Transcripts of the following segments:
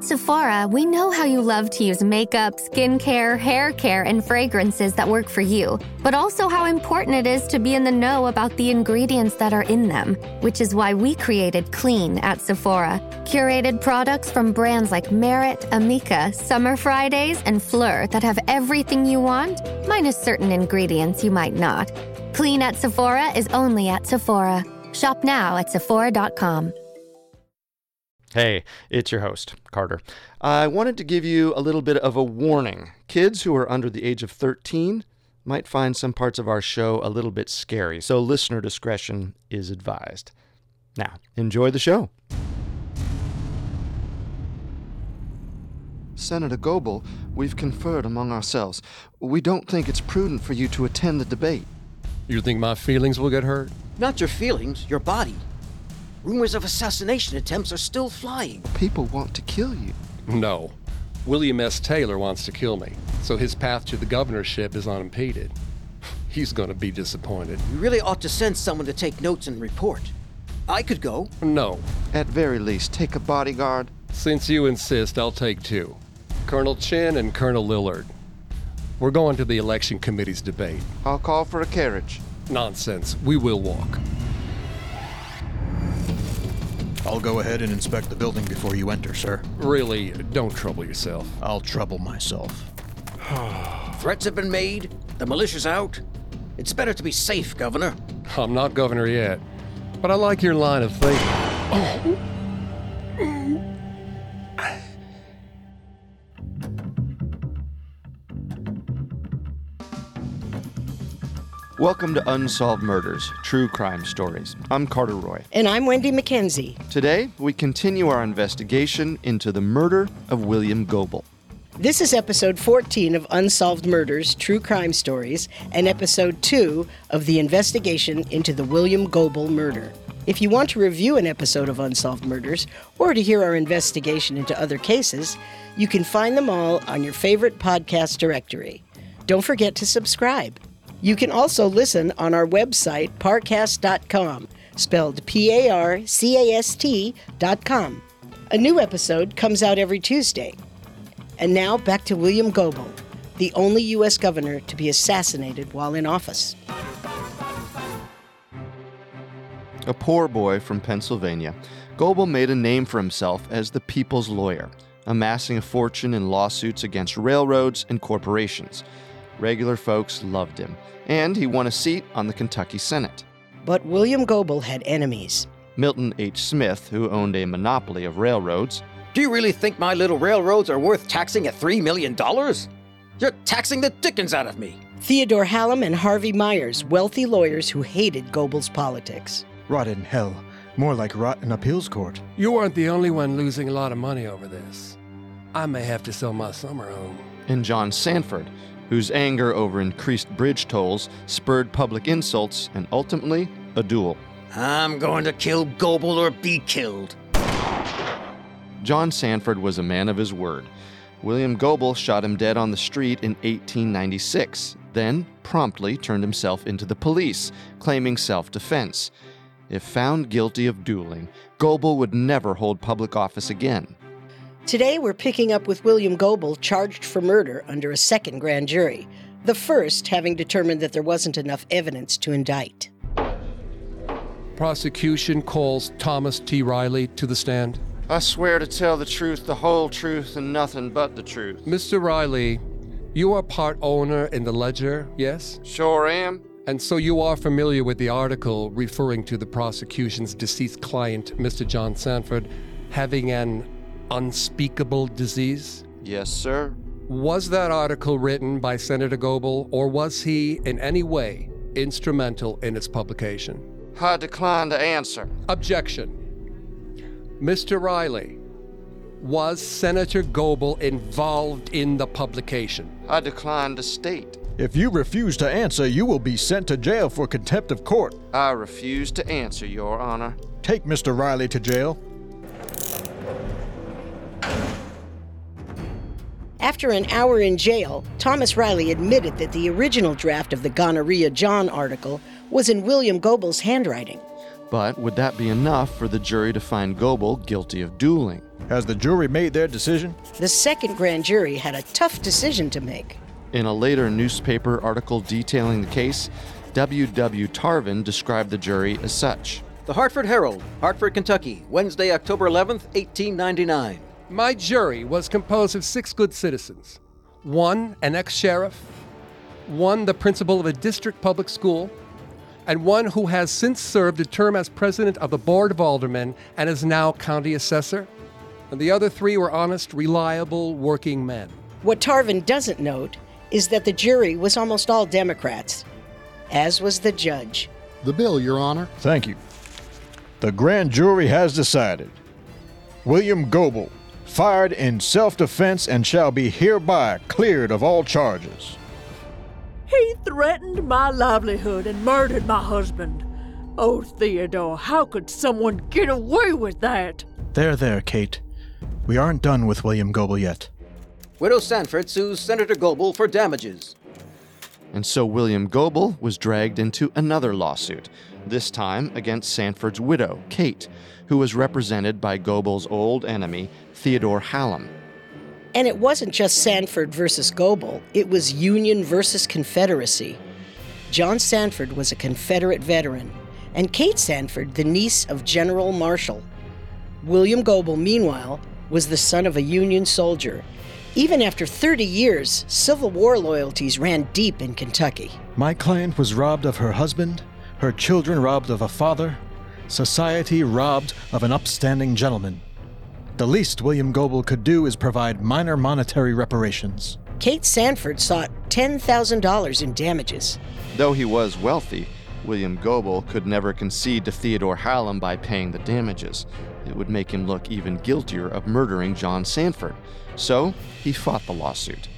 At Sephora, we know how you love to use makeup, skincare, hair care, and fragrances that work for you, but also how important it is to be in the know about the ingredients that are in them, which is why we created Clean at Sephora. Curated products from brands like Merit, Amika, Summer Fridays, and Fleur that have everything you want, minus certain ingredients you might not. Clean at Sephora is only at Sephora. Shop now at Sephora.com. Hey, it's your host, Carter. I wanted to give you a little bit of a warning. Kids who are under the age of 13 might find some parts of our show a little bit scary, so listener discretion is advised. Now, enjoy the show. Senator Goebel, we've conferred among ourselves. We don't think it's prudent for you to attend the debate. You think my feelings will get hurt? Not your feelings, your body. Rumors of assassination attempts are still flying. People want to kill you. No. William S. Taylor wants to kill me, so his path to the governorship is unimpeded. He's going to be disappointed. You really ought to send someone to take notes and report. I could go. No. At very least, take a bodyguard. Since you insist, I'll take two Colonel Chinn and Colonel Lillard. We're going to the election committee's debate. I'll call for a carriage. Nonsense. We will walk. I'll go ahead and inspect the building before you enter, sir. Really, don't trouble yourself. I'll trouble myself. Threats have been made. The militia's out. It's better to be safe, Governor. I'm not governor yet, but I like your line of thinking. Oh, Welcome to Unsolved Murders, True Crime Stories. I'm Carter Roy. And I'm Wenndy Mackenzie. Today, we continue our investigation into the murder of William Goebel. This is episode 14 of Unsolved Murders True Crime Stories and episode 2 of the investigation into the William Goebel murder. If you want to review an episode of Unsolved Murders or to hear our investigation into other cases, you can find them all on your favorite podcast directory. Don't forget to subscribe. You can also listen on our website, parcast.com, spelled P A R C A S T.com. A new episode comes out every Tuesday. And now back to William Goebel, the only U.S. governor to be assassinated while in office. A poor boy from Pennsylvania, Goebel made a name for himself as the people's lawyer, amassing a fortune in lawsuits against railroads and corporations. Regular folks loved him, and he won a seat on the Kentucky Senate. But William Goebel had enemies. Milton H. Smith, who owned a monopoly of railroads, Do you really think my little railroads are worth taxing at $3 million? You're taxing the dickens out of me. Theodore Hallam and Harvey Myers, wealthy lawyers who hated Goebel's politics. Rot in hell. More like rot in appeals court. You aren't the only one losing a lot of money over this. I may have to sell my summer home. and John Sanford, whose anger over increased bridge tolls spurred public insults and ultimately a duel. I'm going to kill Goebel or be killed. John Sanford was a man of his word. William Goebel shot him dead on the street in 1896, then promptly turned himself into the police, claiming self defense. If found guilty of dueling, Goebel would never hold public office again. Today we're picking up with William Goebel charged for murder under a second grand jury, the first having determined that there wasn't enough evidence to indict. Prosecution calls Thomas T. Riley to the stand. I swear to tell the truth, the whole truth, and nothing but the truth. Mr. Riley, You are part owner in the Ledger, yes? Sure am. And so you are familiar with the article referring to the prosecution's deceased client, Mr. John Sanford, having an unspeakable disease? Yes, sir. Was that article written by Senator Goebel, or was he in any way instrumental in its publication? I decline to answer. Objection. Mr. Riley, was Senator Goebel involved in the publication? I decline to state. If you refuse to answer, you will be sent to jail for contempt of court. I refuse to answer, Your Honor. Take Mr. Riley to jail. After an hour in jail, Thomas Riley admitted that the original draft of the Gonorrhea John article was in William Goebel's handwriting. But would that be enough for the jury to find Goebel guilty of dueling? Has the jury made their decision? The second grand jury had a tough decision to make. In a later newspaper article detailing the case, W. W. Tarvin described the jury as such. The Hartford Herald, Hartford, Kentucky, Wednesday, October 11th, 1899. My jury was composed of six good citizens one, an ex sheriff, one, the principal of a district public school, and one who has since served a term as president of the Board of Aldermen and is now county assessor. And the other three were honest, reliable, working men. What Tarvin doesn't note is that the jury was almost all Democrats, as was the judge. The bill, Your Honor. Thank you. The grand jury has decided. William Goebel, fired in self defense and shall be hereby cleared of all charges. He threatened my livelihood and murdered my husband. Oh, Theodore, how could someone get away with that? There, there, Kate. We aren't done with William Goebel yet. Widow Sanford sues Senator Goebel for damages. And so William Goebel was dragged into another lawsuit, this time against Sanford's widow, Kate, who was represented by Goebel's old enemy, Theodore Hallam. And it wasn't just Sanford versus Goebel, it was Union versus Confederacy. John Sanford was a Confederate veteran, and Kate Sanford, the niece of General Marshall. William Goebel, meanwhile, was the son of a Union soldier. Even after 30 years, Civil War loyalties ran deep in Kentucky. My client was robbed of her husband, her children robbed of a father, society robbed of an upstanding gentleman. The least William Goebel could do is provide minor monetary reparations. Kate Sanford sought $10,000 in damages. Though he was wealthy, William Goebel could never concede to Theodore Hallam by paying the damages. It would make him look even guiltier of murdering John Sanford. So he fought the lawsuit.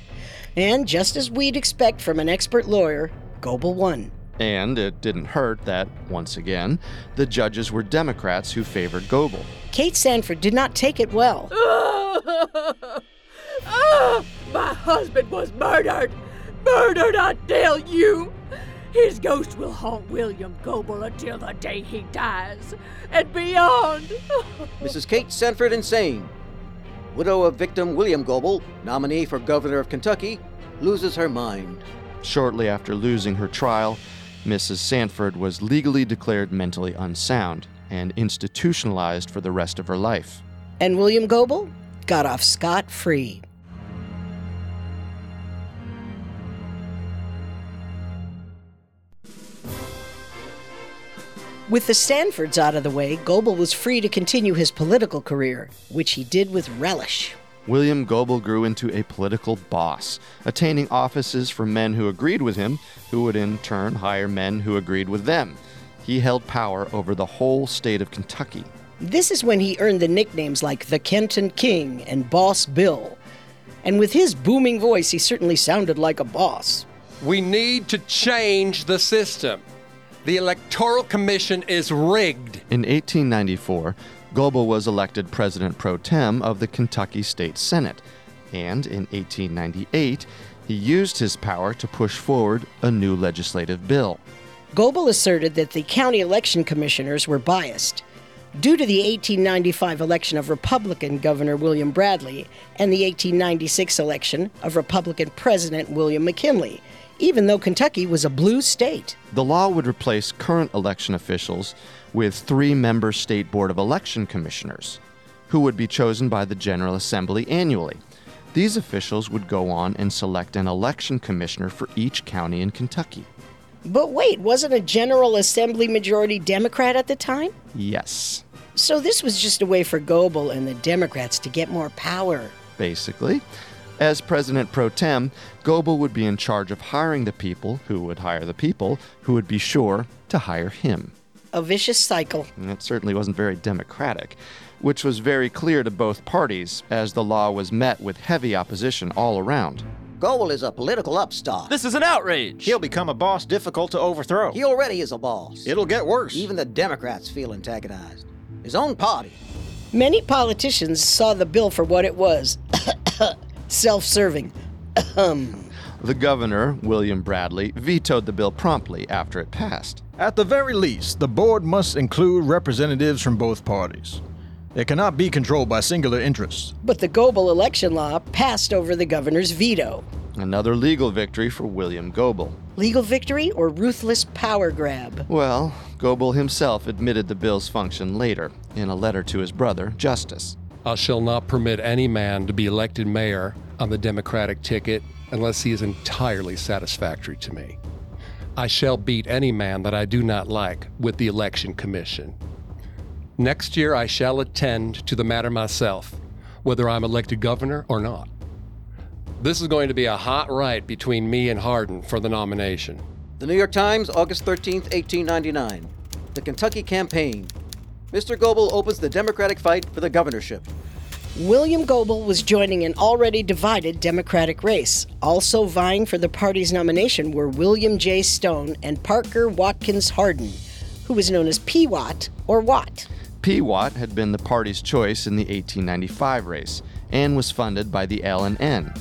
And just as we'd expect from an expert lawyer, Goebel won. And it didn't hurt that, once again, the judges were Democrats who favored Goebel. Kate Sanford did not take it well. Ah, my husband was murdered! Murdered, I tell you! His ghost will haunt William Goebel until the day he dies, and beyond. Mrs. Kate Sanford insane. Widow of victim William Goebel, nominee for governor of Kentucky, loses her mind. Shortly after losing her trial, Mrs. Sanford was legally declared mentally unsound and institutionalized for the rest of her life. And William Goebel got off scot free. With the Sanfords out of the way, Goebel was free to continue his political career, which he did with relish. William Goebel grew into a political boss, attaining offices from men who agreed with him, who would in turn hire men who agreed with them. He held power over the whole state of Kentucky. This is when he earned the nicknames like the Kenton King and Boss Bill. And with his booming voice, he certainly sounded like a boss. We need to change the system. The Electoral Commission is rigged. In 1894, Goebel was elected president pro tem of the Kentucky State Senate, and in 1898, he used his power to push forward a new legislative bill. Goebel asserted that the county election commissioners were biased. Due to the 1895 election of Republican Governor William Bradley and the 1896 election of Republican President William McKinley, even though Kentucky was a blue state. The law would replace current election officials with three member state board of election commissioners, who would be chosen by the General Assembly annually. These officials would go on and select an election commissioner for each county in Kentucky. But wait, wasn't a General Assembly majority Democrat at the time? Yes, So this was just a way for Goebel and the Democrats to get more power. basically. As president pro tem, Goebel would be in charge of hiring the people who would hire the people who would be sure to hire him. A vicious cycle. And it certainly wasn't very democratic, which was very clear to both parties as the law was met with heavy opposition all around. Goebel is a political upstart. This is an outrage. He'll become a boss difficult to overthrow. He already is a boss. It'll get worse. Even the Democrats feel antagonized. His own party. Many politicians saw the bill for what it was self serving. Um, The governor, William Bradley, vetoed the bill promptly after it passed. At the very least, the board must include representatives from both parties. It cannot be controlled by singular interests. But the Goebel election law passed over the governor's veto. Another legal victory for William Goebel. Legal victory or ruthless power grab? Well, Goebel himself admitted the bill's function later in a letter to his brother, Justus. I shall not permit any man to be elected mayor on the Democratic ticket unless he is entirely satisfactory to me. I shall beat any man that I do not like with the Election Commission. Next year, I shall attend to the matter myself, whether I'm elected governor or not. This is going to be a hot right between me and Hardin for the nomination. The New York Times, August 13, 1899. The Kentucky Campaign. Mr. Goebel opens the Democratic fight for the governorship. William Goebel was joining an already divided Democratic race. Also vying for the party's nomination were William J. Stone and Parker Watkins Hardin, who was known as P. Watt or Watt. P. Watt had been the party's choice in the 1895 race and was funded by the L&N.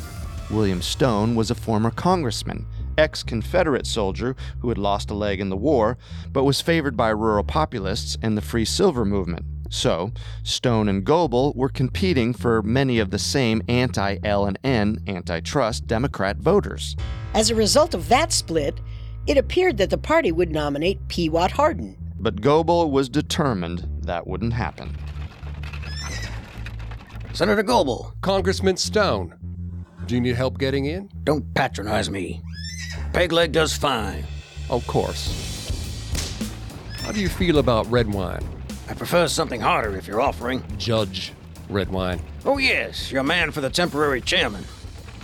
William Stone was a former congressman, ex-Confederate soldier who had lost a leg in the war, but was favored by rural populists and the Free Silver movement. So, Stone and Goebel were competing for many of the same anti-L&N, antitrust Democrat voters. As a result of that split, it appeared that the party would nominate P. Watt Hardin. But Goebel was determined that wouldn't happen. Senator Goebel, Congressman Stone, do you need help getting in? don't patronize me. Pegleg does fine. Of course. How do you feel about Redwine? I prefer something harder if you're offering. Judge Redwine. Oh, yes, you're a man for the temporary chairman.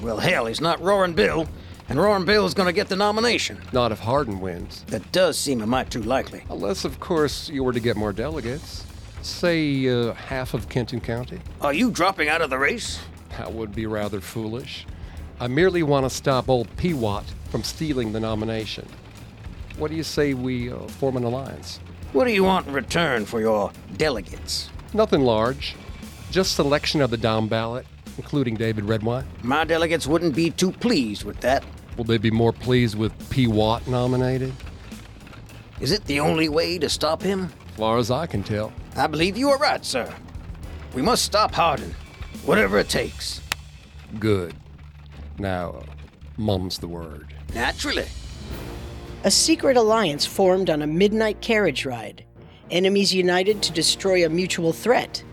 Well, hell, he's not Roaring Bill, and Roaring Bill's gonna get the nomination. Not if Hardin wins. That does seem a mite too likely. Unless, of course, you were to get more delegates. Say uh, half of Kenton County. Are you dropping out of the race? That would be rather foolish. I merely want to stop old P. Watt from stealing the nomination. What do you say we uh, form an alliance? What do you want in return for your delegates? Nothing large. Just selection of the down ballot, including David Redwine. My delegates wouldn't be too pleased with that. Will they be more pleased with P. Watt nominated? Is it the only way to stop him? As far as I can tell. I believe you are right, sir. We must stop Hardin, whatever it takes. Good. Now, mum's the word. Naturally. A secret alliance formed on a midnight carriage ride. Enemies united to destroy a mutual threat.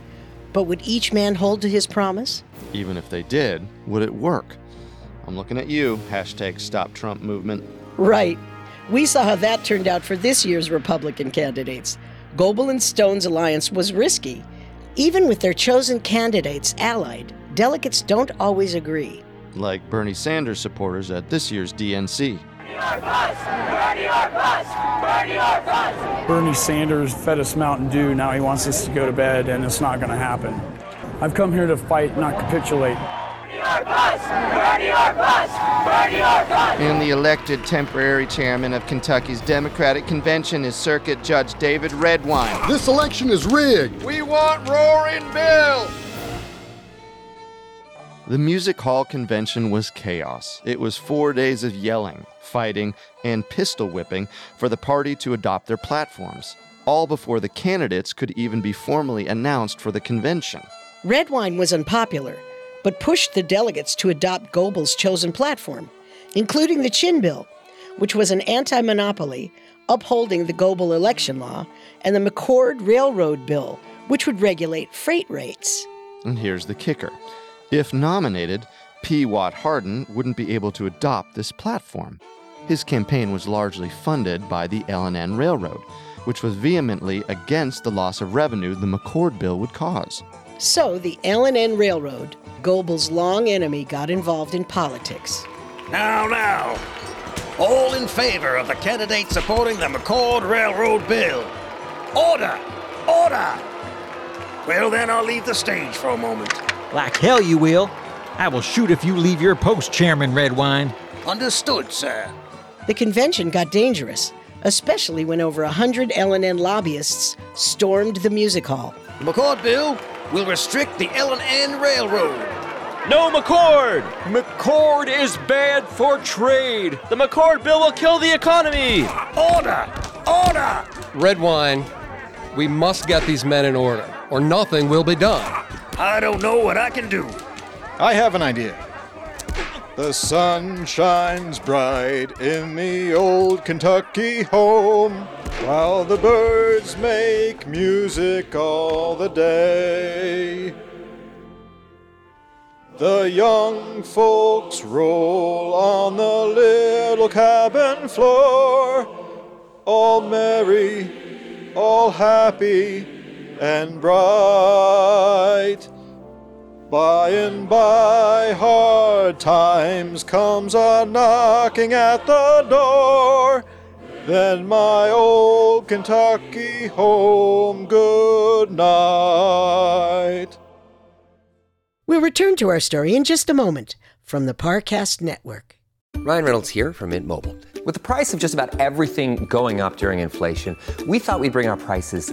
But would each man hold to his promise? Even if they did, would it work? I'm looking at you, hashtag Stop Trump movement. Right. We saw how that turned out for this year's Republican candidates. Goebel and Stone's alliance was risky. Even with their chosen candidates allied, delegates don't always agree. Like Bernie Sanders supporters at this year's DNC. Bernie Sanders fed us Mountain Dew. Now he wants us to go to bed, and it's not going to happen. I've come here to fight, not capitulate. And the elected temporary chairman of Kentucky's Democratic Convention is Circuit Judge David Redwine. This election is rigged. We want Roaring Bill! The Music Hall convention was chaos. It was four days of yelling, fighting, and pistol whipping for the party to adopt their platforms, all before the candidates could even be formally announced for the convention. Redwine was unpopular, but pushed the delegates to adopt Goebel's chosen platform, including the Chin Bill, which was an anti monopoly upholding the Goebel election law, and the McCord Railroad Bill, which would regulate freight rates. And here's the kicker if nominated, P. Watt Hardin wouldn't be able to adopt this platform. His campaign was largely funded by the L&N Railroad, which was vehemently against the loss of revenue the McCord bill would cause. So the L&N Railroad, Goebel's long enemy, got involved in politics. Now, now, all in favor of the candidate supporting the McCord Railroad bill. Order! Order! Well, then I'll leave the stage for a moment. Like hell you will. I will shoot if you leave your post, Chairman Redwine. Understood, sir. The convention got dangerous, especially when over a hundred L&N lobbyists stormed the music hall. The McCord bill will restrict the L&N Railroad. No McCord! McCord is bad for trade. The McCord bill will kill the economy. Order! Order! Redwine, we must get these men in order, or nothing will be done. I don't know what I can do. I have an idea. The sun shines bright in the old Kentucky home, while the birds make music all the day. The young folks roll on the little cabin floor, all merry, all happy and bright. By and by, hard times comes a knocking at the door. Then my old Kentucky home, good night. We'll return to our story in just a moment from the Parcast Network. Ryan Reynolds here from Mint Mobile. With the price of just about everything going up during inflation, we thought we'd bring our prices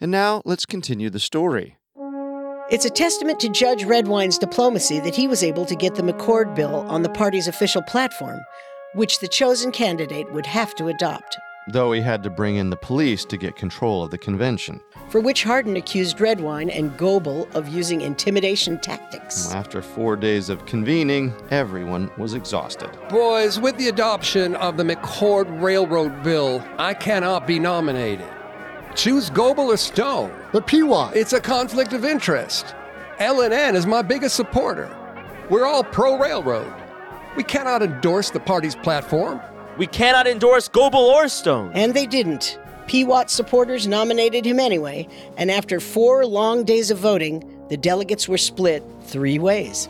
And now let's continue the story. It's a testament to Judge Redwine's diplomacy that he was able to get the McCord bill on the party's official platform, which the chosen candidate would have to adopt, Though he had to bring in the police to get control of the convention. for which Hardin accused Redwine and Goebel of using intimidation tactics. After four days of convening, everyone was exhausted. Boys, with the adoption of the McCord Railroad Bill, I cannot be nominated. Choose Goebel or Stone. But P. Watt. It's a conflict of interest. L&N is my biggest supporter. We're all pro-railroad. We cannot endorse the party's platform. We cannot endorse Goebel or Stone. And they didn't. P. Watt supporters nominated him anyway, and after four long days of voting, the delegates were split three ways.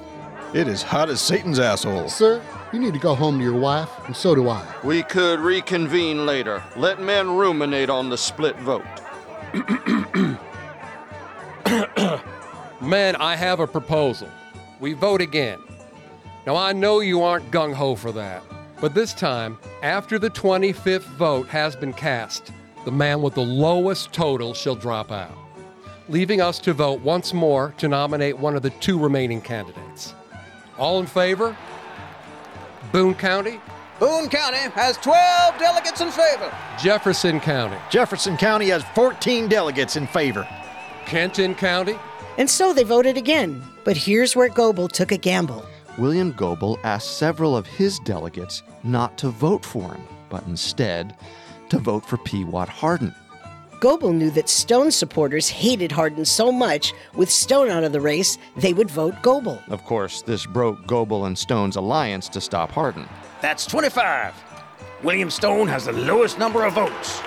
It is hot as Satan's asshole. Sir, you need to go home to your wife, and so do I. We could reconvene later. Let men ruminate on the split vote. Men, I have a proposal. We vote again. Now, I know you aren't gung ho for that, but this time, after the 25th vote has been cast, the man with the lowest total shall drop out, leaving us to vote once more to nominate one of the two remaining candidates. All in favor? Boone County, Boone County has 12 delegates in favor. Jefferson County, Jefferson County has 14 delegates in favor. Kenton County, And so they voted again. But here's where Goebel took a gamble. William Goebel asked several of his delegates not to vote for him, but instead to vote for P. Watt Hardin. Goebel knew that Stone supporters hated Hardin so much, with Stone out of the race, they would vote Goebel. Of course, this broke Goebel and Stone's alliance to stop Hardin. That's 25. William Stone has the lowest number of votes.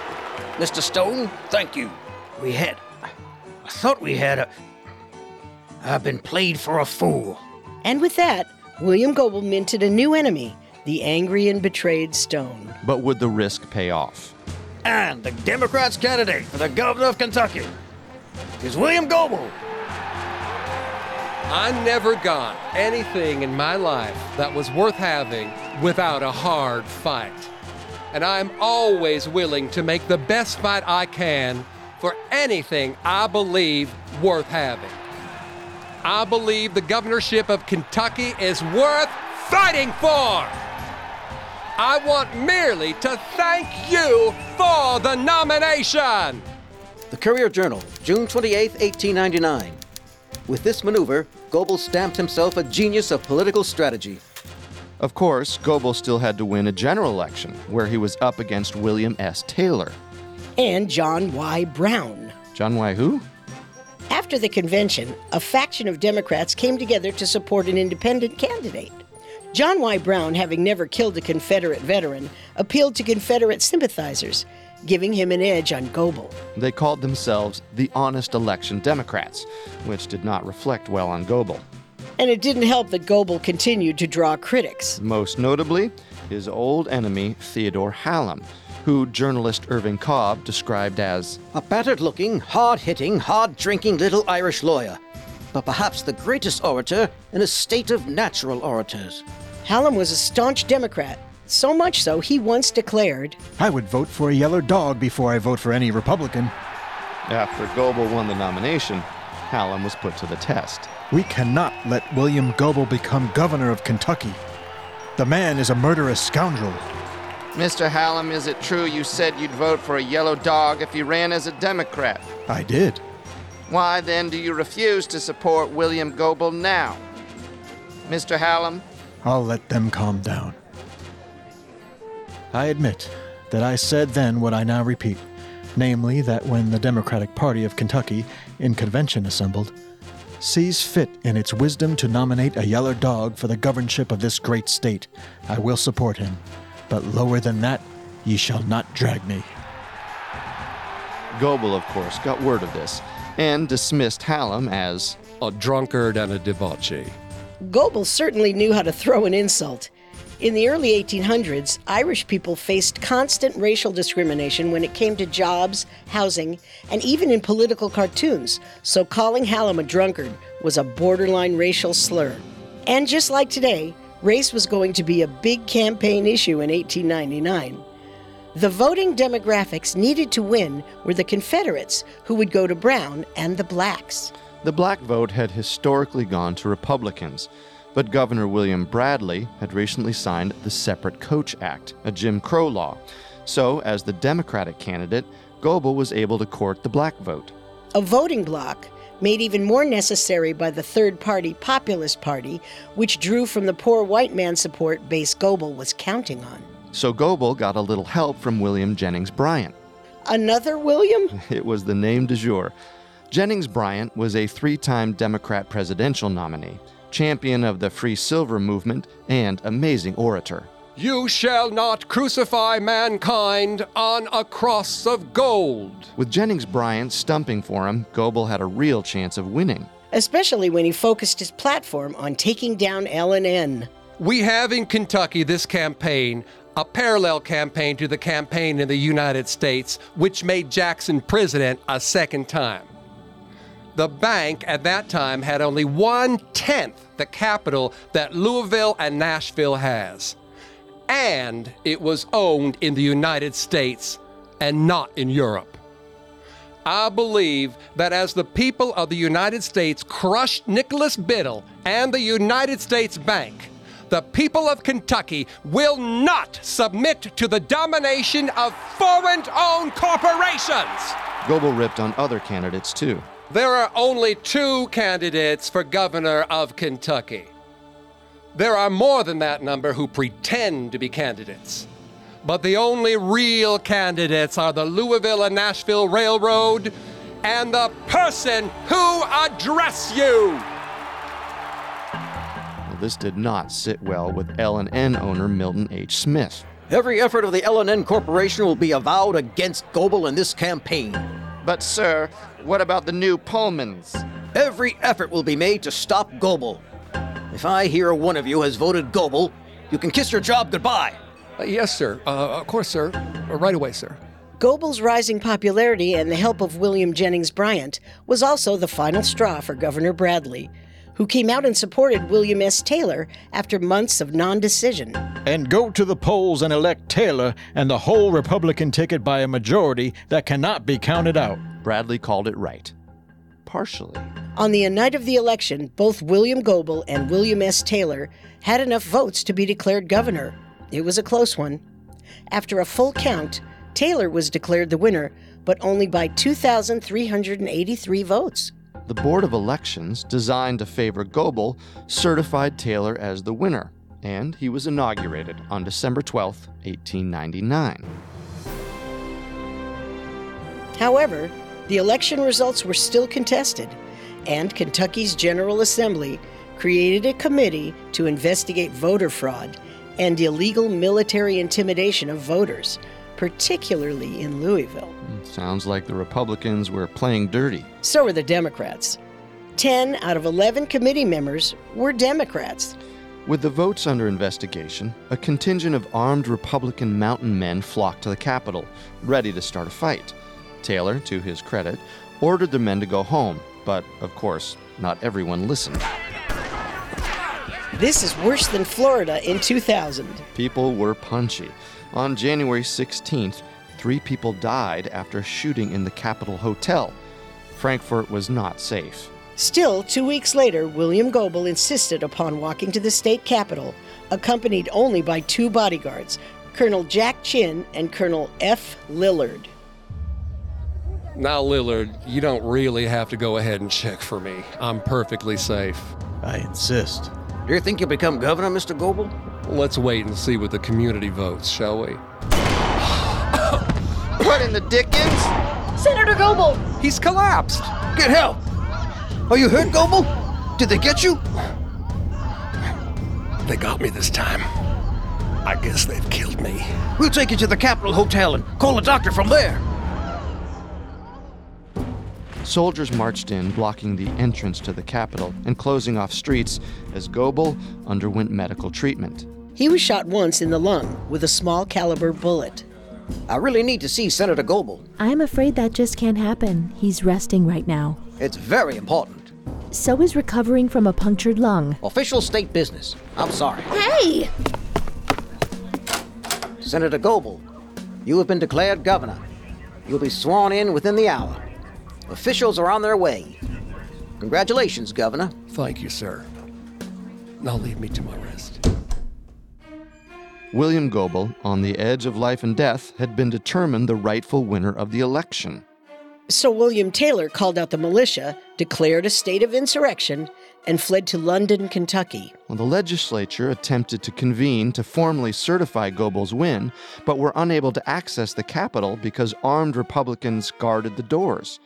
Mr. Stone, thank you. We had. I thought we had a. I've been played for a fool. And with that, William Goebel minted a new enemy, the angry and betrayed Stone. But would the risk pay off? And the Democrats' candidate for the governor of Kentucky is William Goebel. I never got anything in my life that was worth having without a hard fight. And I'm always willing to make the best fight I can for anything I believe worth having. I believe the governorship of Kentucky is worth fighting for. I want merely to thank you for the nomination. The Courier Journal, June 28, 1899. With this maneuver, Goebel stamped himself a genius of political strategy. Of course, Goebel still had to win a general election, where he was up against William S. Taylor. And John Y. Brown. John Y. Who? After the convention, a faction of Democrats came together to support an independent candidate. John Y. Brown, having never killed a Confederate veteran, appealed to Confederate sympathizers, giving him an edge on Goebel. They called themselves the Honest Election Democrats, which did not reflect well on Goebel. And it didn't help that Goebel continued to draw critics. Most notably, his old enemy, Theodore Hallam, who journalist Irvin Cobb described as a battered looking, hard hitting, hard drinking little Irish lawyer, but perhaps the greatest orator in a state of natural orators. Hallam was a staunch Democrat, so much so he once declared, I would vote for a yellow dog before I vote for any Republican. After Goebel won the nomination, Hallam was put to the test. We cannot let William Goebel become governor of Kentucky. The man is a murderous scoundrel. Mr. Hallam, is it true you said you'd vote for a yellow dog if he ran as a Democrat? I did. Why then do you refuse to support William Goebel now? Mr. Hallam? I'll let them calm down. I admit that I said then what I now repeat namely, that when the Democratic Party of Kentucky, in convention assembled, sees fit in its wisdom to nominate a yeller dog for the governorship of this great state, I will support him. But lower than that, ye shall not drag me. Goebel, of course, got word of this and dismissed Hallam as a drunkard and a debauchee. Goebel certainly knew how to throw an insult. In the early 1800s, Irish people faced constant racial discrimination when it came to jobs, housing, and even in political cartoons, so calling Hallam a drunkard was a borderline racial slur. And just like today, race was going to be a big campaign issue in 1899. The voting demographics needed to win were the Confederates, who would go to Brown, and the blacks. The black vote had historically gone to Republicans, but Governor William Bradley had recently signed the Separate Coach Act, a Jim Crow law. So, as the Democratic candidate, Goebel was able to court the black vote. A voting bloc made even more necessary by the third party Populist Party, which drew from the poor white man support base Goebel was counting on. So Goebel got a little help from William Jennings Bryan. Another William? It was the name du jour. Jennings Bryan was a three time Democrat presidential nominee, champion of the Free Silver movement, and amazing orator. You shall not crucify mankind on a cross of gold. With Jennings Bryan stumping for him, Goebel had a real chance of winning. Especially when he focused his platform on taking down L&N. We have in Kentucky this campaign a parallel campaign to the campaign in the United States, which made Jackson president a second time. The bank at that time had only one tenth the capital that Louisville and Nashville has. And it was owned in the United States and not in Europe. I believe that as the people of the United States crushed Nicholas Biddle and the United States Bank, the people of Kentucky will not submit to the domination of foreign owned corporations. Goebel ripped on other candidates too. There are only two candidates for governor of Kentucky. There are more than that number who pretend to be candidates. But the only real candidates are the Louisville and Nashville Railroad and the person who address you. Well, this did not sit well with L&N owner Milton H. Smith. Every effort of the L&N Corporation will be avowed against Goebel in this campaign. But, sir, what about the new Pullmans? Every effort will be made to stop Goebel. If I hear one of you has voted Goebel, you can kiss your job goodbye. Uh, yes, sir. Uh, of course, sir. Uh, right away, sir. Goebel's rising popularity and the help of William Jennings Bryan was also the final straw for Governor Bradley, who came out and supported William S. Taylor after months of non decision. And go to the polls and elect Taylor and the whole Republican ticket by a majority that cannot be counted out. Bradley called it right. Partially. On the night of the election, both William Goebel and William S. Taylor had enough votes to be declared governor. It was a close one. After a full count, Taylor was declared the winner, but only by 2,383 votes. The Board of Elections, designed to favor Goebel, certified Taylor as the winner, and he was inaugurated on December 12, 1899. However, the election results were still contested, and Kentucky's General Assembly created a committee to investigate voter fraud and illegal military intimidation of voters, particularly in Louisville. Sounds like the Republicans were playing dirty. So were the Democrats. 10 out of 11 committee members were Democrats. With the votes under investigation, a contingent of armed Republican mountain men flocked to the Capitol, ready to start a fight. Taylor, to his credit, ordered the men to go home, but of course, not everyone listened. This is worse than Florida in 2000. People were punchy. On January 16th, three people died after a shooting in the Capitol Hotel. Frankfort was not safe. Still, two weeks later, William Goebel insisted upon walking to the state capitol, accompanied only by two bodyguards, Colonel Jack Chinn and Colonel F. Lillard. Now, Lillard, you don't really have to go ahead and check for me. I'm perfectly safe. I insist. Do you think you'll become governor, Mr. Goebel? Let's wait and see what the community votes, shall we? What in the dickens? Senator Goebel! He's collapsed! Get help! Are you hurt, Goebel? Did they get you? They got me this time. I guess they've killed me. We'll take you to the Capitol Hotel and call a doctor from there. Soldiers marched in, blocking the entrance to the Capitol and closing off streets as Goebel underwent medical treatment. He was shot once in the lung with a small caliber bullet. I really need to see Senator Goebel. I'm afraid that just can't happen. He's resting right now. It's very important. So is recovering from a punctured lung. Official state business. I'm sorry. Hey! Senator Goebel, you have been declared governor. You'll be sworn in within the hour. Officials are on their way. Congratulations, Governor. Thank you, sir. Now leave me to my rest. William Goebel, on the edge of life and death, had been determined the rightful winner of the election. So William Taylor called out the militia, declared a state of insurrection, and fled to London, Kentucky. Well, the legislature attempted to convene to formally certify Goebel's win, but were unable to access the Capitol because armed Republicans guarded the doors.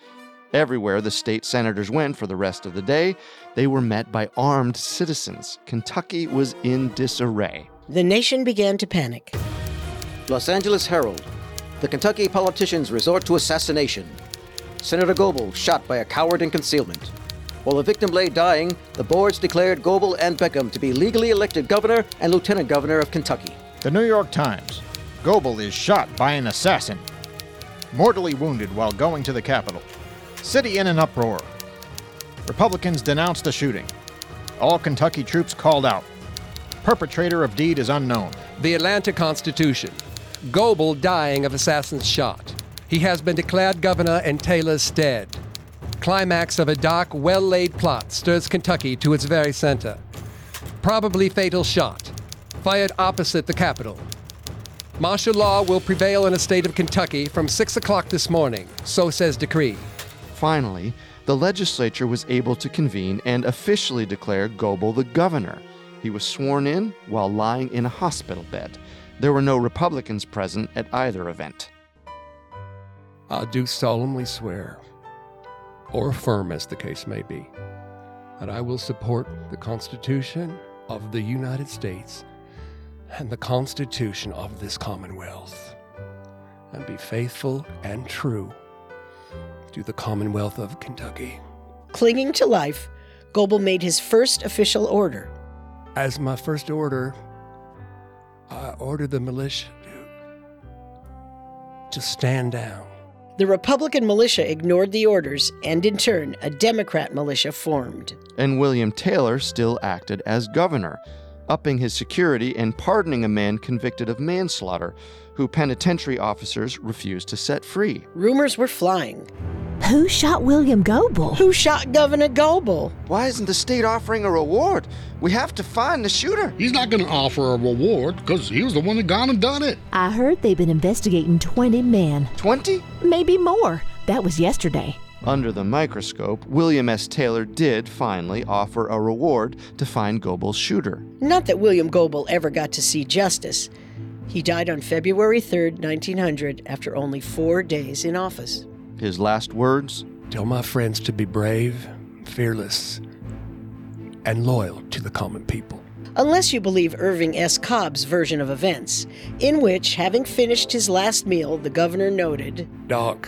Everywhere the state senators went for the rest of the day, they were met by armed citizens. Kentucky was in disarray. The nation began to panic. Los Angeles Herald. The Kentucky politicians resort to assassination. Senator Goebel shot by a coward in concealment. While the victim lay dying, the boards declared Goebel and Beckham to be legally elected governor and lieutenant governor of Kentucky. The New York Times. Goebel is shot by an assassin. Mortally wounded while going to the Capitol. City in an uproar. Republicans denounced the shooting. All Kentucky troops called out. Perpetrator of deed is unknown. The Atlanta Constitution. Goebel dying of assassin's shot. He has been declared governor in Taylor's stead. Climax of a dark, well laid plot stirs Kentucky to its very center. Probably fatal shot. Fired opposite the Capitol. Martial law will prevail in the state of Kentucky from 6 o'clock this morning, so says decree. Finally, the legislature was able to convene and officially declare Goebel the governor. He was sworn in while lying in a hospital bed. There were no Republicans present at either event. I do solemnly swear, or affirm as the case may be, that I will support the Constitution of the United States and the Constitution of this Commonwealth, and be faithful and true to the Commonwealth of Kentucky. Clinging to life, Goebel made his first official order. As my first order, I ordered the militia to stand down. The Republican militia ignored the orders, and in turn, a Democrat militia formed. And William Taylor still acted as governor, upping his security and pardoning a man convicted of manslaughter, who penitentiary officers refused to set free. Rumors were flying. Who shot William Goebel? Who shot Governor Goebel? Why isn't the state offering a reward? We have to find the shooter. He's not going to offer a reward because he was the one that gone and done it. I heard they've been investigating 20 men. 20? Maybe more. That was yesterday. Under the microscope, William S. Taylor did finally offer a reward to find Goebel's shooter. Not that William Goebel ever got to see justice. He died on February 3rd, 1900, after only four days in office. His last words Tell my friends to be brave, fearless, and loyal to the common people. Unless you believe Irvin S. Cobb's version of events, in which, having finished his last meal, the governor noted, Doc,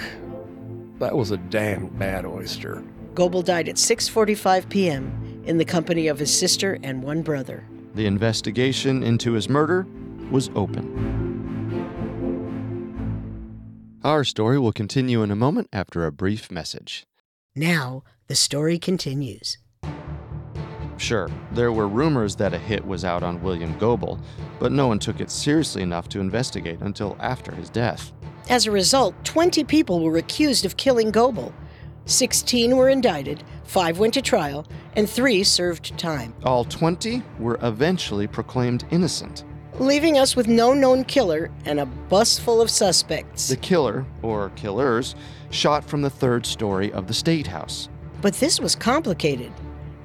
that was a damn bad oyster. Goebel died at 6:45 p.m. in the company of his sister and one brother. The investigation into his murder was open. Our story will continue in a moment after a brief message. Now, the story continues. Sure, there were rumors that a hit was out on William Goebel, but no one took it seriously enough to investigate until after his death. As a result, 20 people were accused of killing Goebel. 16 were indicted, 5 went to trial, and 3 served time, All 20 were eventually proclaimed innocent. Leaving us with no known killer and a bus full of suspects. The killer, or killers, shot from the third story of the State House. But this was complicated,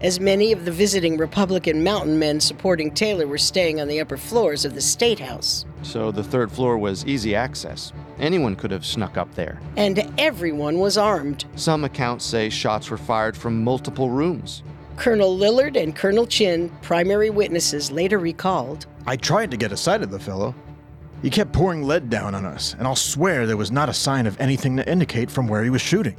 as many of the visiting Republican mountain men supporting Taylor were staying on the upper floors of the State House. So the third floor was easy access. Anyone could have snuck up there. And everyone was armed. Some accounts say shots were fired from multiple rooms. Colonel Lillard and Colonel Chinn, primary witnesses, later recalled I tried to get a sight of the fellow. He kept pouring lead down on us, and I'll swear there was not a sign of anything to indicate from where he was shooting.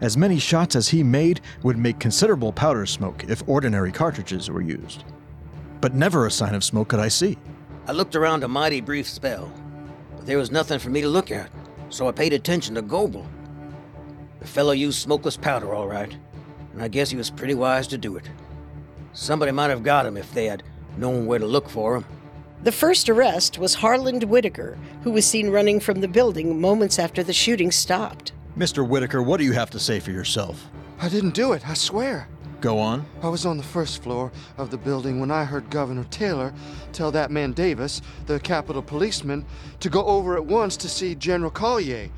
As many shots as he made would make considerable powder smoke if ordinary cartridges were used. But never a sign of smoke could I see. I looked around a mighty brief spell, but there was nothing for me to look at, so I paid attention to Goebel. The fellow used smokeless powder, all right, and I guess he was pretty wise to do it. Somebody might have got him if they had known where to look for him. The first arrest was Harland Whitaker, who was seen running from the building moments after the shooting stopped. Mr. Whitaker, what do you have to say for yourself? I didn't do it, I swear. Go on. I was on the first floor of the building when I heard Governor Taylor tell that man Davis, the Capitol policeman, to go over at once to see General Collier.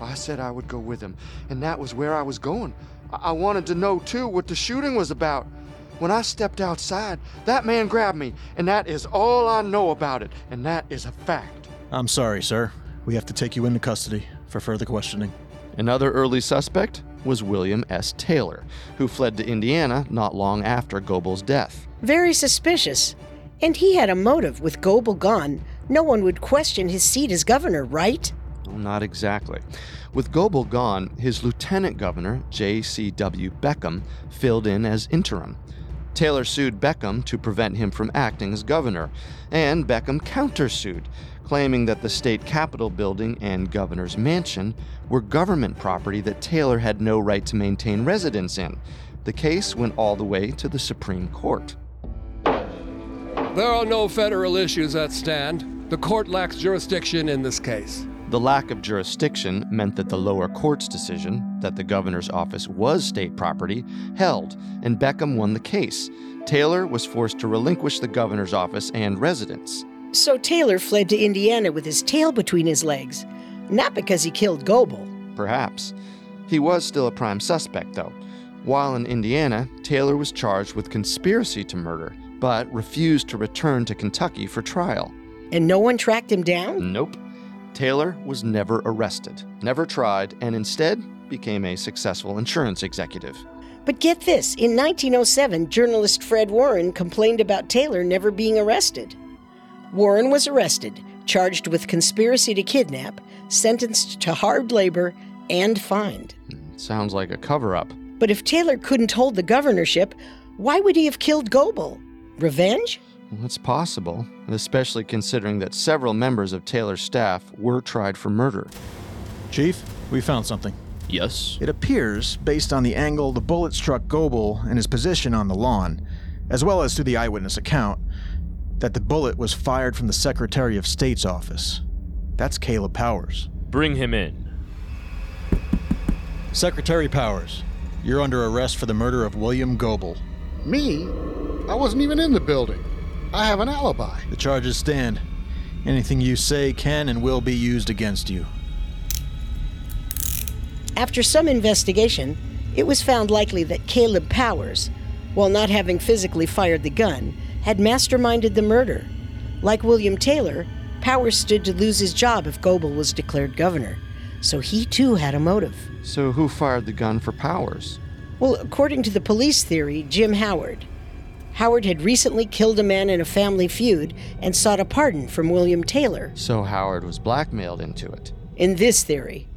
I said I would go with him, and that was where I was going. I, I wanted to know, too, what the shooting was about. When I stepped outside, that man grabbed me, and that is all I know about it, and that is a fact. I'm sorry, sir. We have to take you into custody for further questioning. Another early suspect was William S. Taylor, who fled to Indiana not long after Goebel's death. Very suspicious. And he had a motive with Goebel gone. No one would question his seat as governor, right? Not exactly. With Goebel gone, his lieutenant governor, J.C.W. Beckham, filled in as interim. Taylor sued Beckham to prevent him from acting as governor, and Beckham countersued, claiming that the state capitol building and governor's mansion were government property that Taylor had no right to maintain residence in. The case went all the way to the Supreme Court. There are no federal issues at stand. The court lacks jurisdiction in this case. The lack of jurisdiction meant that the lower court's decision, that the governor's office was state property, held, and Beckham won the case. Taylor was forced to relinquish the governor's office and residence. So Taylor fled to Indiana with his tail between his legs. Not because he killed Goebel. Perhaps. He was still a prime suspect, though. While in Indiana, Taylor was charged with conspiracy to murder, but refused to return to Kentucky for trial. And no one tracked him down? Nope. Taylor was never arrested, never tried, and instead became a successful insurance executive. But get this in 1907, journalist Fred Warren complained about Taylor never being arrested. Warren was arrested, charged with conspiracy to kidnap, sentenced to hard labor, and fined. Sounds like a cover up. But if Taylor couldn't hold the governorship, why would he have killed Goebel? Revenge? Well, it's possible, especially considering that several members of Taylor's staff were tried for murder. Chief, we found something. Yes? It appears, based on the angle the bullet struck Goebel and his position on the lawn, as well as through the eyewitness account, that the bullet was fired from the Secretary of State's office. That's Caleb Powers. Bring him in. Secretary Powers, you're under arrest for the murder of William Goebel. Me? I wasn't even in the building. I have an alibi. The charges stand. Anything you say can and will be used against you. After some investigation, it was found likely that Caleb Powers, while not having physically fired the gun, had masterminded the murder. Like William Taylor, Powers stood to lose his job if Goebel was declared governor, so he too had a motive. So, who fired the gun for Powers? Well, according to the police theory, Jim Howard. Howard had recently killed a man in a family feud and sought a pardon from William Taylor. So, Howard was blackmailed into it. In this theory,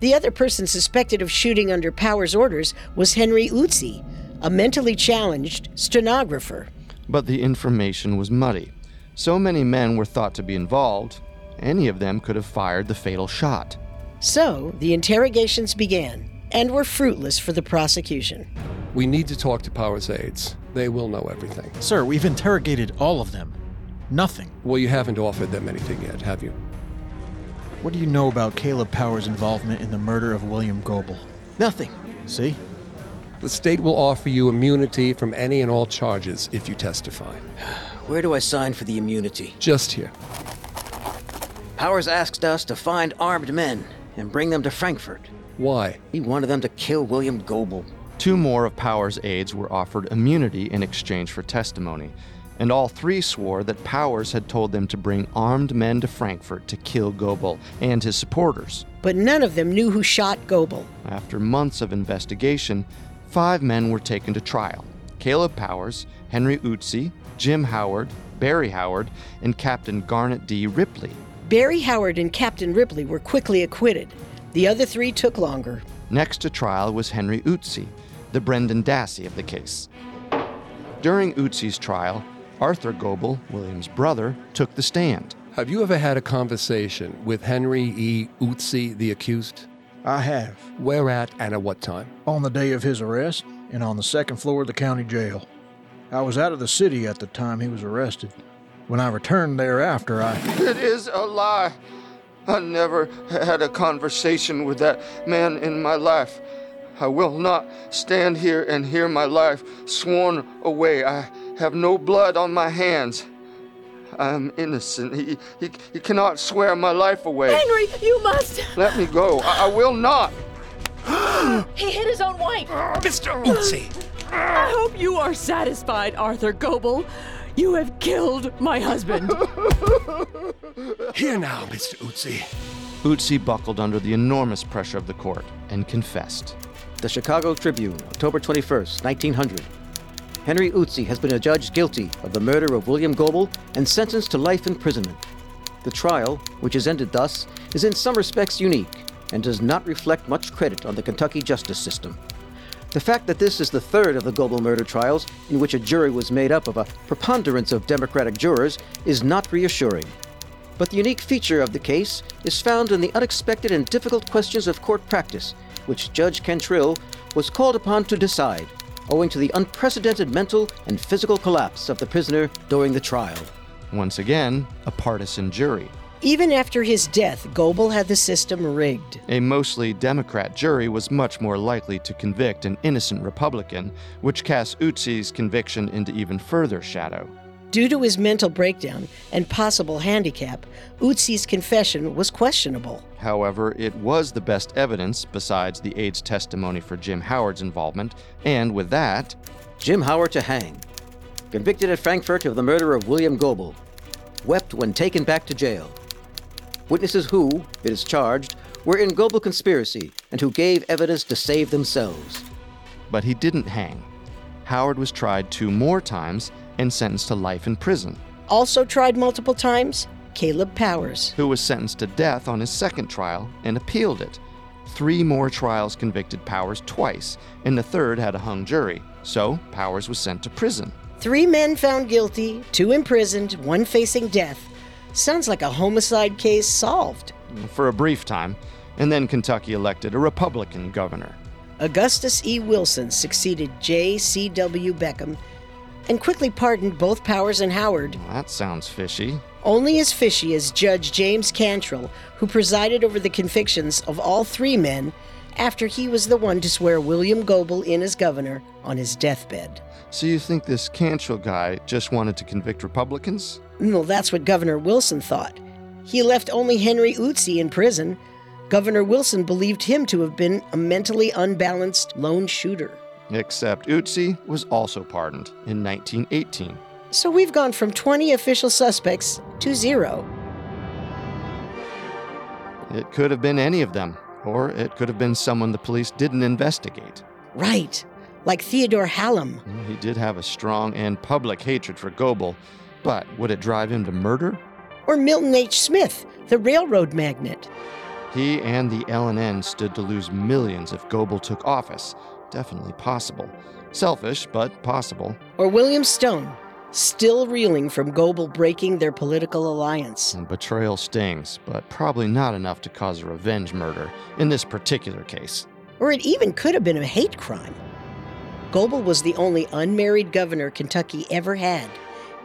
the other person suspected of shooting under Powers' orders was Henry Youtsey, a mentally challenged stenographer. But the information was muddy. So many men were thought to be involved, any of them could have fired the fatal shot. So the interrogations began and were fruitless for the prosecution. We need to talk to Powers aides. They will know everything. Sir, we've interrogated all of them. Nothing. Well, you haven't offered them anything yet, have you? What do you know about Caleb Powers' involvement in the murder of William Goebel? Nothing. See? The state will offer you immunity from any and all charges if you testify. Where do I sign for the immunity? Just here. Powers asked us to find armed men and bring them to Frankfort. Why? He wanted them to kill William Goebel. Two more of Powers' aides were offered immunity in exchange for testimony, and all three swore that Powers had told them to bring armed men to Frankfort to kill Goebel and his supporters. But none of them knew who shot Goebel. After months of investigation, five men were taken to trial Caleb Powers, Henry Youtsey, Jim Howard, Berry Howard, and Captain Garnet D. Ripley. Berry Howard and Captain Ripley were quickly acquitted. The other three took longer. Next to trial was Henry Youtsey, the Brendan Dassey of the case. During Youtsey's trial, Arthur Goebel, William's brother, took the stand. Have you ever had a conversation with Henry E. Youtsey, the accused? I have. Where at and at what time? On the day of his arrest and on the second floor of the county jail. I was out of the city at the time he was arrested. When I returned thereafter, I. It is a lie. I never had a conversation with that man in my life. I will not stand here and hear my life sworn away. I have no blood on my hands. I am innocent. He, he, he cannot swear my life away. Henry, you must. Let me go. I, I will not. he hit his own wife. Mr. Youtsey. I hope you are satisfied, Arthur Goebel. You have killed my husband. Here now, Mr. Youtsey. Youtsey buckled under the enormous pressure of the court and confessed. The Chicago Tribune, October 21st, 1900. Henry Youtsey has been adjudged guilty of the murder of William Goebel and sentenced to life imprisonment. The trial, which has ended thus, is in some respects unique and does not reflect much credit on the Kentucky justice system. The fact that this is the third of the Goebel murder trials in which a jury was made up of a preponderance of Democratic jurors is not reassuring. But the unique feature of the case is found in the unexpected and difficult questions of court practice, which Judge Cantrill was called upon to decide, owing to the unprecedented mental and physical collapse of the prisoner during the trial. Once again, a partisan jury. Even after his death, Goebel had the system rigged. A mostly Democrat jury was much more likely to convict an innocent Republican, which cast Youtsey's conviction into even further shadow. Due to his mental breakdown and possible handicap, Youtsey's confession was questionable. However, it was the best evidence besides the aide's testimony for Jim Howard's involvement, and with that, Jim Howard to hang. Convicted at Frankfort of the murder of William Goebel. Wept when taken back to jail. Witnesses who, it is charged, were in Goebel conspiracy and who gave evidence to save themselves. But he didn't hang. Howard was tried two more times and sentenced to life in prison. Also tried multiple times, Caleb Powers, who was sentenced to death on his second trial and appealed it. Three more trials convicted Powers twice, and the third had a hung jury, so Powers was sent to prison. Three men found guilty, two imprisoned, one facing death. Sounds like a homicide case solved. For a brief time, and then Kentucky elected a Republican governor. Augustus E. Wilson succeeded J.C.W. Beckham and quickly pardoned both Powers and Howard. That sounds fishy. Only as fishy as Judge James Cantrill, who presided over the convictions of all three men after he was the one to swear William Goebel in as governor on his deathbed. So you think this Cantrill guy just wanted to convict Republicans? Well, that's what Governor Wilson thought. He left only Henry Youtsey in prison. Governor Wilson believed him to have been a mentally unbalanced lone shooter. Except Youtsey was also pardoned in 1918. So we've gone from 20 official suspects to zero. It could have been any of them, or it could have been someone the police didn't investigate. Right, like Theodore Hallam. He did have a strong and public hatred for Goebel, but would it drive him to murder? Or Milton H. Smith, the railroad magnate. He and the L&N stood to lose millions if Goebel took office. Definitely possible. Selfish, but possible. Or William Stone, still reeling from Goebel breaking their political alliance. And betrayal stings, but probably not enough to cause a revenge murder in this particular case. Or it even could have been a hate crime. Goebel was the only unmarried governor Kentucky ever had,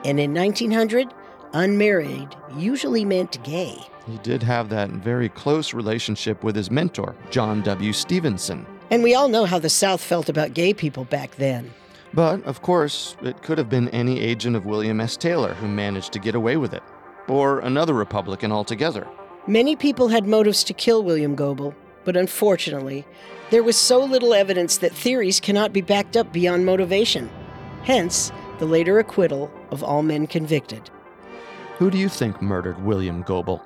and in 1900, unmarried usually meant gay. He did have that very close relationship with his mentor, John W. Stevenson. And we all know how the South felt about gay people back then. But, of course, it could have been any agent of William S. Taylor who managed to get away with it, or another Republican altogether. Many people had motives to kill William Goebel, but unfortunately, there was so little evidence that theories cannot be backed up beyond motivation. Hence, the later acquittal of all men convicted. Who do you think murdered William Goebel?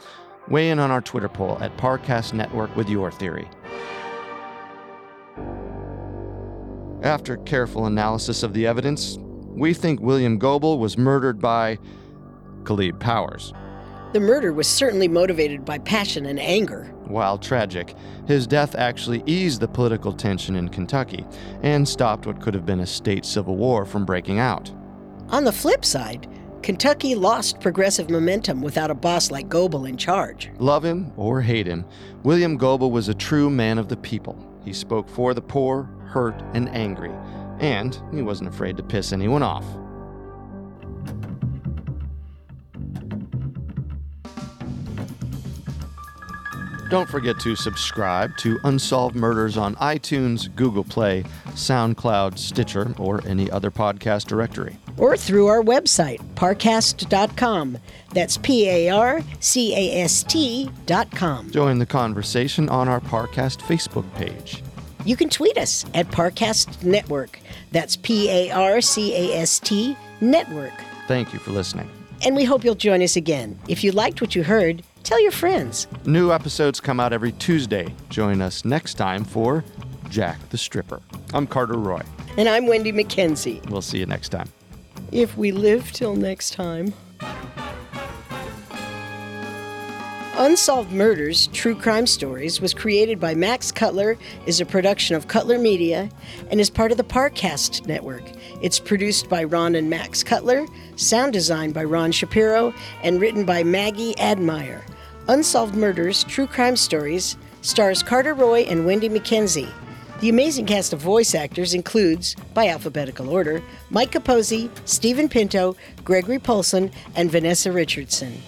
Weigh in on our Twitter poll at Parcast Network with your theory. After careful analysis of the evidence, we think William Goebel was murdered by Caleb Powers. The murder was certainly motivated by passion and anger. While tragic, his death actually eased the political tension in Kentucky and stopped what could have been a state civil war from breaking out. On the flip side, Kentucky lost progressive momentum without a boss like Goebel in charge. Love him or hate him, William Goebel was a true man of the people. He spoke for the poor, hurt, and angry, and he wasn't afraid to piss anyone off. Don't forget to subscribe to Unsolved Murders on iTunes, Google Play, SoundCloud, Stitcher, or any other podcast directory. Or through our website, parcast.com. That's P A R C A S T.com. Join the conversation on our Parcast Facebook page. You can tweet us at Parcast Network. That's P A R C A S T Network. Thank you for listening. And we hope you'll join us again. If you liked what you heard, tell your friends. New episodes come out every Tuesday. Join us next time for Jack the Stripper. I'm Carter Roy. And I'm Wenndy Mackenzie. We'll see you next time. If we live till next time. Unsolved Murders True Crime Stories was created by Max Cutler, is a production of Cutler Media, and is part of the Parcast Network. It's produced by Ron and Max Cutler, sound designed by Ron Shapiro, and written by Maggie Admire. Unsolved Murders True Crime Stories stars Carter Roy and Wenndy Mackenzie. The amazing cast of voice actors includes, by alphabetical order, Mike Capozzi, Stephen Pinto, Gregory Polson, and Vanessa Richardson.